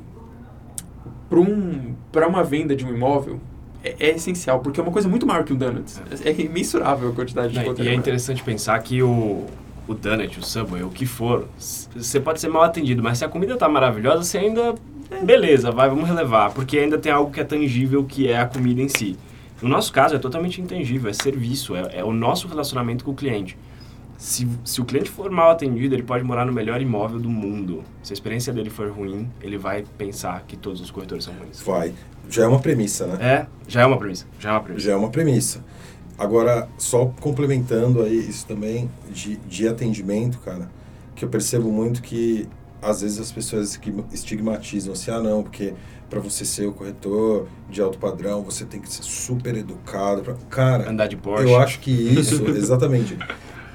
para um, pra uma venda de um imóvel, é, é essencial, porque é uma coisa muito maior que um donuts. É, é imensurável a quantidade de conteúdo. e é interessante pensar que o, o Donut, o Subway, o que for, você pode ser mal atendido, mas se a comida tá maravilhosa, você ainda... Beleza, vai, vamos relevar, porque ainda tem algo que é tangível, que é a comida em si. No nosso caso, é totalmente intangível, é serviço, é, é o nosso relacionamento com o cliente. Se, se o cliente for mal atendido, ele pode morar no melhor imóvel do mundo. Se a experiência dele for ruim, ele vai pensar que todos os corretores são ruins. Vai. Já é uma premissa, né? É, já é uma premissa, já é uma premissa. Já é uma premissa. Agora, só complementando aí isso também de, de atendimento, cara, que eu percebo muito que às vezes as pessoas esqui- estigmatizam assim, ah não, porque para você ser o corretor de alto padrão, você tem que ser super educado. Pra... Cara, Andar de Porsche. eu acho que isso, exatamente.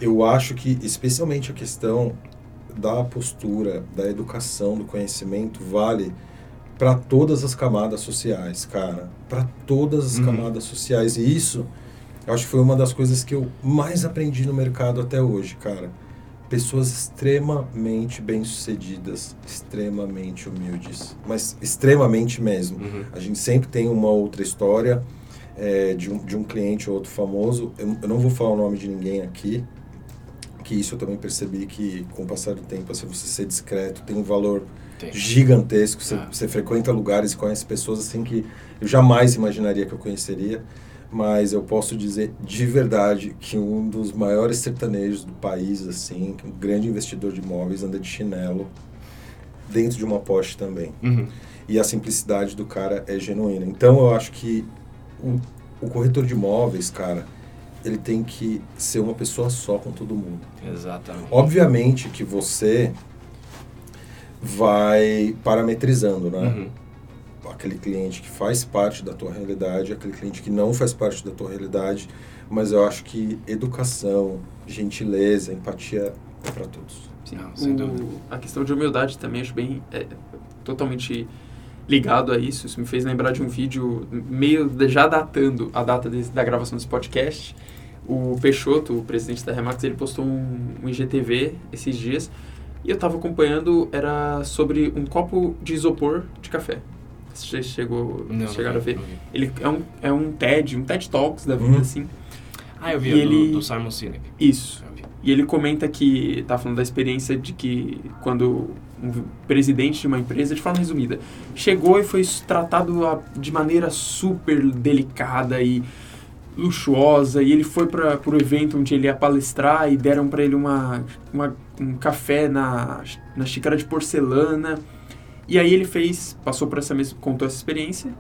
Eu acho que especialmente a questão da postura, da educação, do conhecimento vale para todas as camadas sociais, cara, para todas as Uhum. camadas sociais. E isso, eu acho que foi uma das coisas que eu mais aprendi no mercado até hoje, cara. Pessoas extremamente bem-sucedidas, extremamente humildes, mas extremamente mesmo. Uhum. A gente sempre tem uma outra história é, de, um, de um cliente ou outro famoso. Eu, eu não vou falar o nome de ninguém aqui, que isso eu também percebi que com o passar do tempo, assim, você ser discreto tem um valor Tem. gigantesco. Você, Ah. você frequenta lugares conhece pessoas assim que eu jamais imaginaria que eu conheceria. Mas eu posso dizer de verdade que um dos maiores sertanejos do país, assim, um grande investidor de imóveis, anda de chinelo dentro de uma Porsche também Uhum. e a simplicidade do cara é genuína. Então eu acho que o, o corretor de imóveis, cara, ele tem que ser uma pessoa só com todo mundo. Exatamente. Obviamente que você vai parametrizando, né? Uhum. Aquele cliente que faz parte da tua realidade, aquele cliente que não faz parte da tua realidade, mas eu acho que educação, gentileza, empatia é para todos. Sim, Não, sem o- dúvida. A questão de humildade também acho bem é, totalmente ligado a isso. Isso me fez lembrar de um vídeo meio de- já datando a data desse- da gravação desse podcast. O Peixoto, o presidente da Remax, ele postou um, um IGTV esses dias e eu estava acompanhando, era sobre um copo de isopor de café. Você chegou, Não, chegaram não a vi, ver? não vi. Ele é um, é um TED, um TED Talks da vida, Uhum. assim. Ah, eu vi, E é do, ele- do Simon Sinek. Isso. E ele comenta que tá falando da experiência de que quando um presidente de uma empresa, de forma resumida, chegou e foi tratado a- de maneira super delicada e luxuosa e ele foi para o evento onde ele ia palestrar e deram para ele uma, uma- um café na, na xícara de porcelana e aí ele fez passou por essa mesma contou essa experiência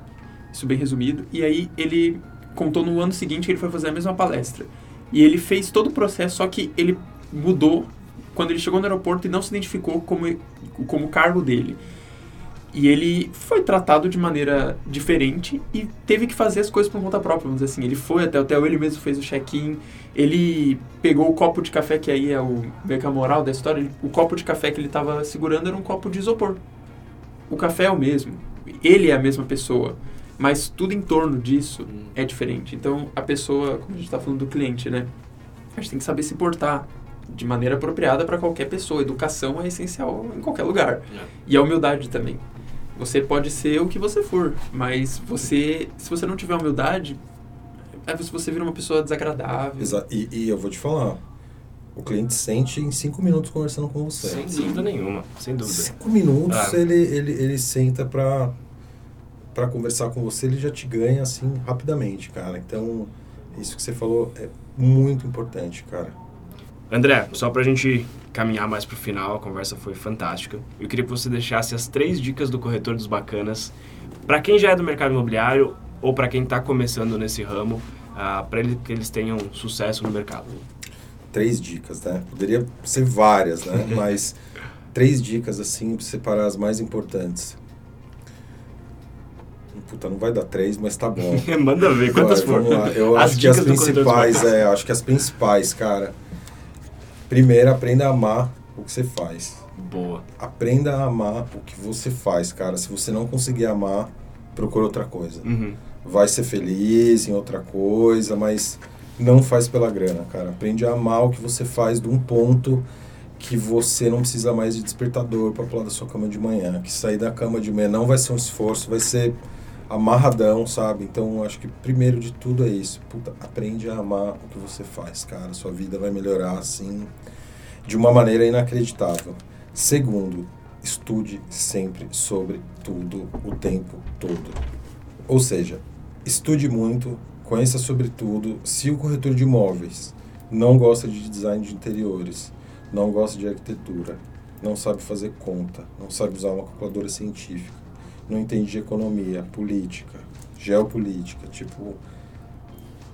isso bem resumido e aí ele contou no ano seguinte que ele foi fazer a mesma palestra e ele fez todo o processo, só que ele mudou quando ele chegou no aeroporto e não se identificou como, como cargo dele. E ele foi tratado de maneira diferente e teve que fazer as coisas por conta própria, vamos dizer assim. Ele foi até o hotel, ele mesmo fez o check-in, ele pegou o copo de café, que aí é o que a moral da história, o copo de café que ele estava segurando era um copo de isopor. O café é o mesmo, ele é a mesma pessoa, mas tudo em torno disso é diferente. Então, a pessoa, como a gente está falando do cliente, né? A gente tem que saber se portar de maneira apropriada para qualquer pessoa. Educação é essencial em qualquer lugar. É. E a humildade também. Você pode ser o que você for, mas você, se você não tiver humildade, é se você vira uma pessoa desagradável. Exa e, e eu vou te falar, o cliente sente em cinco minutos conversando com você. Sem dúvida nenhuma, sem dúvida. Cinco minutos Ah. ele, ele, ele senta pra, pra conversar com você, ele já te ganha assim rapidamente, cara. Então, isso que você falou é muito importante, cara. André, só pra gente caminhar mais pro final, a conversa foi fantástica. Eu queria que você deixasse as três dicas do corretor dos bacanas para quem já é do mercado imobiliário ou para quem está começando nesse ramo, ah, para que eles tenham sucesso no mercado. Três dicas, né? Poderia ser várias, né? Mas três dicas assim para separar as mais importantes. Puta, não vai dar três, mas tá bom. Manda ver quantas foram. Eu as acho que as principais, é, acho que as principais, cara. Primeiro, aprenda a amar o que você faz. Boa. Aprenda a amar o que você faz, cara. Se você não conseguir amar, procura outra coisa. Uhum. Vai ser feliz em outra coisa, mas não faz pela grana, cara. Aprende a amar o que você faz de um ponto que você não precisa mais de despertador para pular da sua cama de manhã. Que sair da cama de manhã não vai ser um esforço, vai ser amarradão, sabe? Então, acho que primeiro de tudo é isso. Puta, aprende a amar o que você faz, cara. Sua vida vai melhorar, assim, de uma maneira inacreditável. Segundo, estude sempre sobre tudo o tempo todo. Ou seja, estude muito, conheça sobre tudo. Se o corretor de imóveis não gosta de design de interiores, não gosta de arquitetura, não sabe fazer conta, não sabe usar uma calculadora científica, não entende de economia, política, geopolítica, tipo,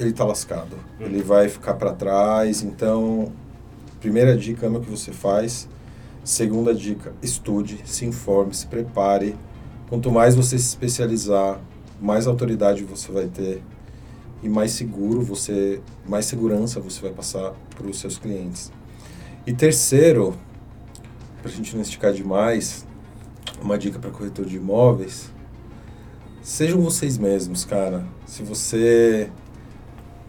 ele tá lascado. Uhum. Ele vai ficar para trás. Então, primeira dica, ama o que você faz. Segunda dica, estude, se informe, se prepare. Quanto mais você se especializar, mais autoridade você vai ter e mais seguro você, mais segurança você vai passar para os seus clientes. E terceiro, para a gente não esticar demais, uma dica para corretor de imóveis, sejam vocês mesmos, cara. Se você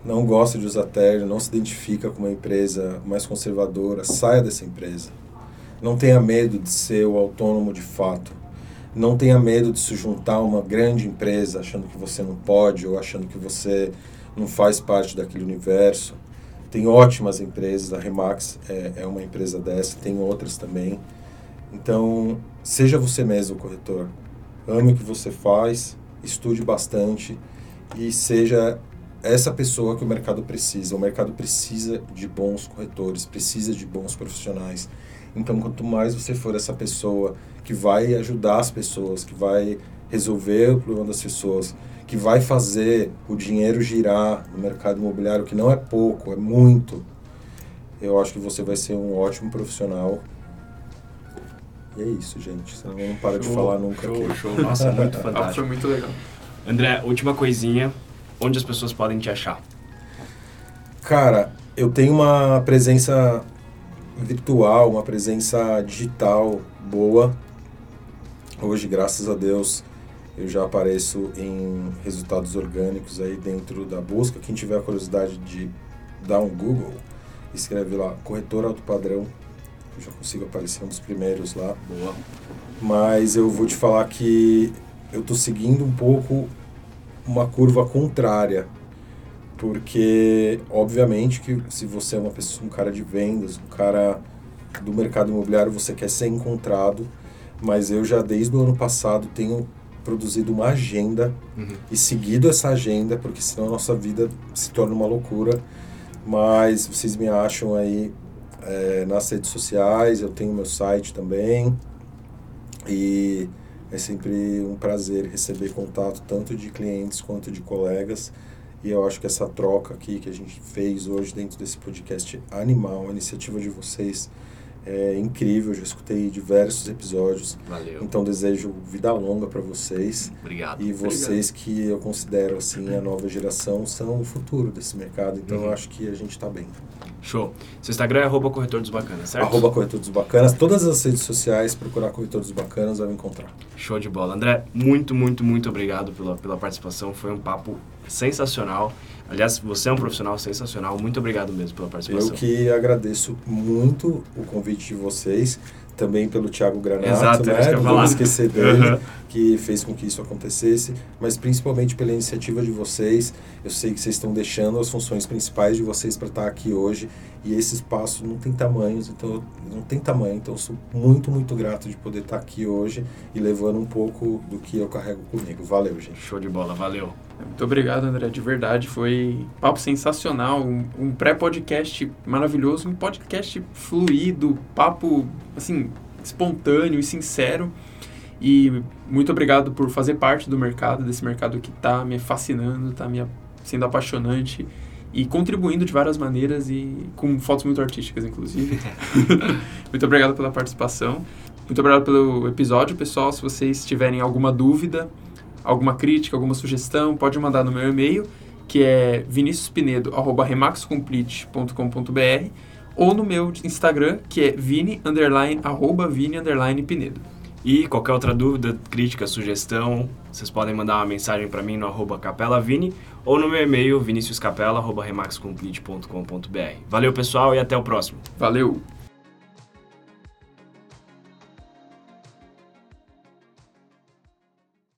não gosta de usar terno, não se identifica com uma empresa mais conservadora, saia dessa empresa. Não tenha medo de ser o autônomo de fato. Não tenha medo de se juntar a uma grande empresa achando que você não pode ou achando que você não faz parte daquele universo. Tem ótimas empresas, a Remax é, é uma empresa dessa, tem outras também. Então, seja você mesmo corretor. Ame o que você faz, estude bastante e seja essa pessoa que o mercado precisa. O mercado precisa de bons corretores, precisa de bons profissionais. Então, quanto mais você for essa pessoa que vai ajudar as pessoas, que vai resolver o problema das pessoas, que vai fazer o dinheiro girar no mercado imobiliário, que não é pouco, é muito, eu acho que você vai ser um ótimo profissional e é isso, gente. Senão não para de falar nunca show, aqui. Show, Nossa, muito fantástico. Foi muito legal. André, última coisinha. Onde as pessoas podem te achar? Cara, eu tenho uma presença virtual, uma presença digital boa. Hoje, graças a Deus, eu já apareço em resultados orgânicos aí dentro da busca. Quem tiver a curiosidade de dar um Google, escreve lá corretor alto padrão eu já consigo aparecer um dos primeiros lá. Boa. Mas eu vou te falar que eu estou seguindo um pouco uma curva contrária. Porque, obviamente, que se você é uma pessoa, um cara de vendas, um cara do mercado imobiliário, você quer ser encontrado. Mas eu já, desde o ano passado, tenho produzido uma agenda uhum. e seguido essa agenda, porque senão a nossa vida se torna uma loucura. Mas vocês me acham aí é, nas redes sociais, eu tenho meu site também. E é sempre um prazer receber contato tanto de clientes quanto de colegas. E eu acho que essa troca aqui que a gente fez hoje dentro desse podcast animal, a iniciativa de vocês é incrível. Já escutei diversos episódios. Valeu. Então desejo vida longa para vocês. Obrigado. E vocês Obrigado. que eu considero assim a nova geração são o futuro desse mercado. Então uhum. eu acho que a gente está bem. Show. Seu Instagram é arroba Corretor dos Bacanas, certo? Arroba Corretor dos Bacanas. Todas as redes sociais, procurar Corretor dos Bacanas, vai me encontrar. Show de bola. André, muito, muito, muito obrigado pela, pela participação. Foi um papo sensacional. Aliás, você é um profissional sensacional. Muito obrigado mesmo pela participação. Eu que agradeço muito o convite de vocês também pelo Thiago Granato, Exato, né? Não vamos esquecer dele, uhum. que fez com que isso acontecesse, mas principalmente pela iniciativa de vocês. Eu sei que vocês estão deixando as funções principais de vocês para estar aqui hoje e esse espaço não tem tamanhos, então não tem tamanho, então eu sou muito, muito grato de poder estar aqui hoje e levando um pouco do que eu carrego comigo. Valeu, gente. Show de bola, valeu. Muito obrigado, André, de verdade. Foi papo sensacional, um, um pré-podcast maravilhoso, um podcast fluido, papo, assim, espontâneo e sincero. E muito obrigado por fazer parte do mercado, desse mercado que está me fascinando, está me sendo apaixonante. e contribuindo de várias maneiras e com fotos muito artísticas, inclusive. muito obrigado pela participação. Muito obrigado pelo episódio, pessoal. Se vocês tiverem alguma dúvida, alguma crítica, alguma sugestão, pode mandar no meu e-mail, que é viniciuspinedo.remaxcomplete.com.br ou no meu Instagram, que é vini, underline, arroba vini, underline, pinedo. E qualquer outra dúvida, crítica, sugestão, vocês podem mandar uma mensagem para mim no arroba capelavini ou no meu e-mail viniciuscapela.remaxcomplete.com.br. Valeu, pessoal, e até o próximo. Valeu!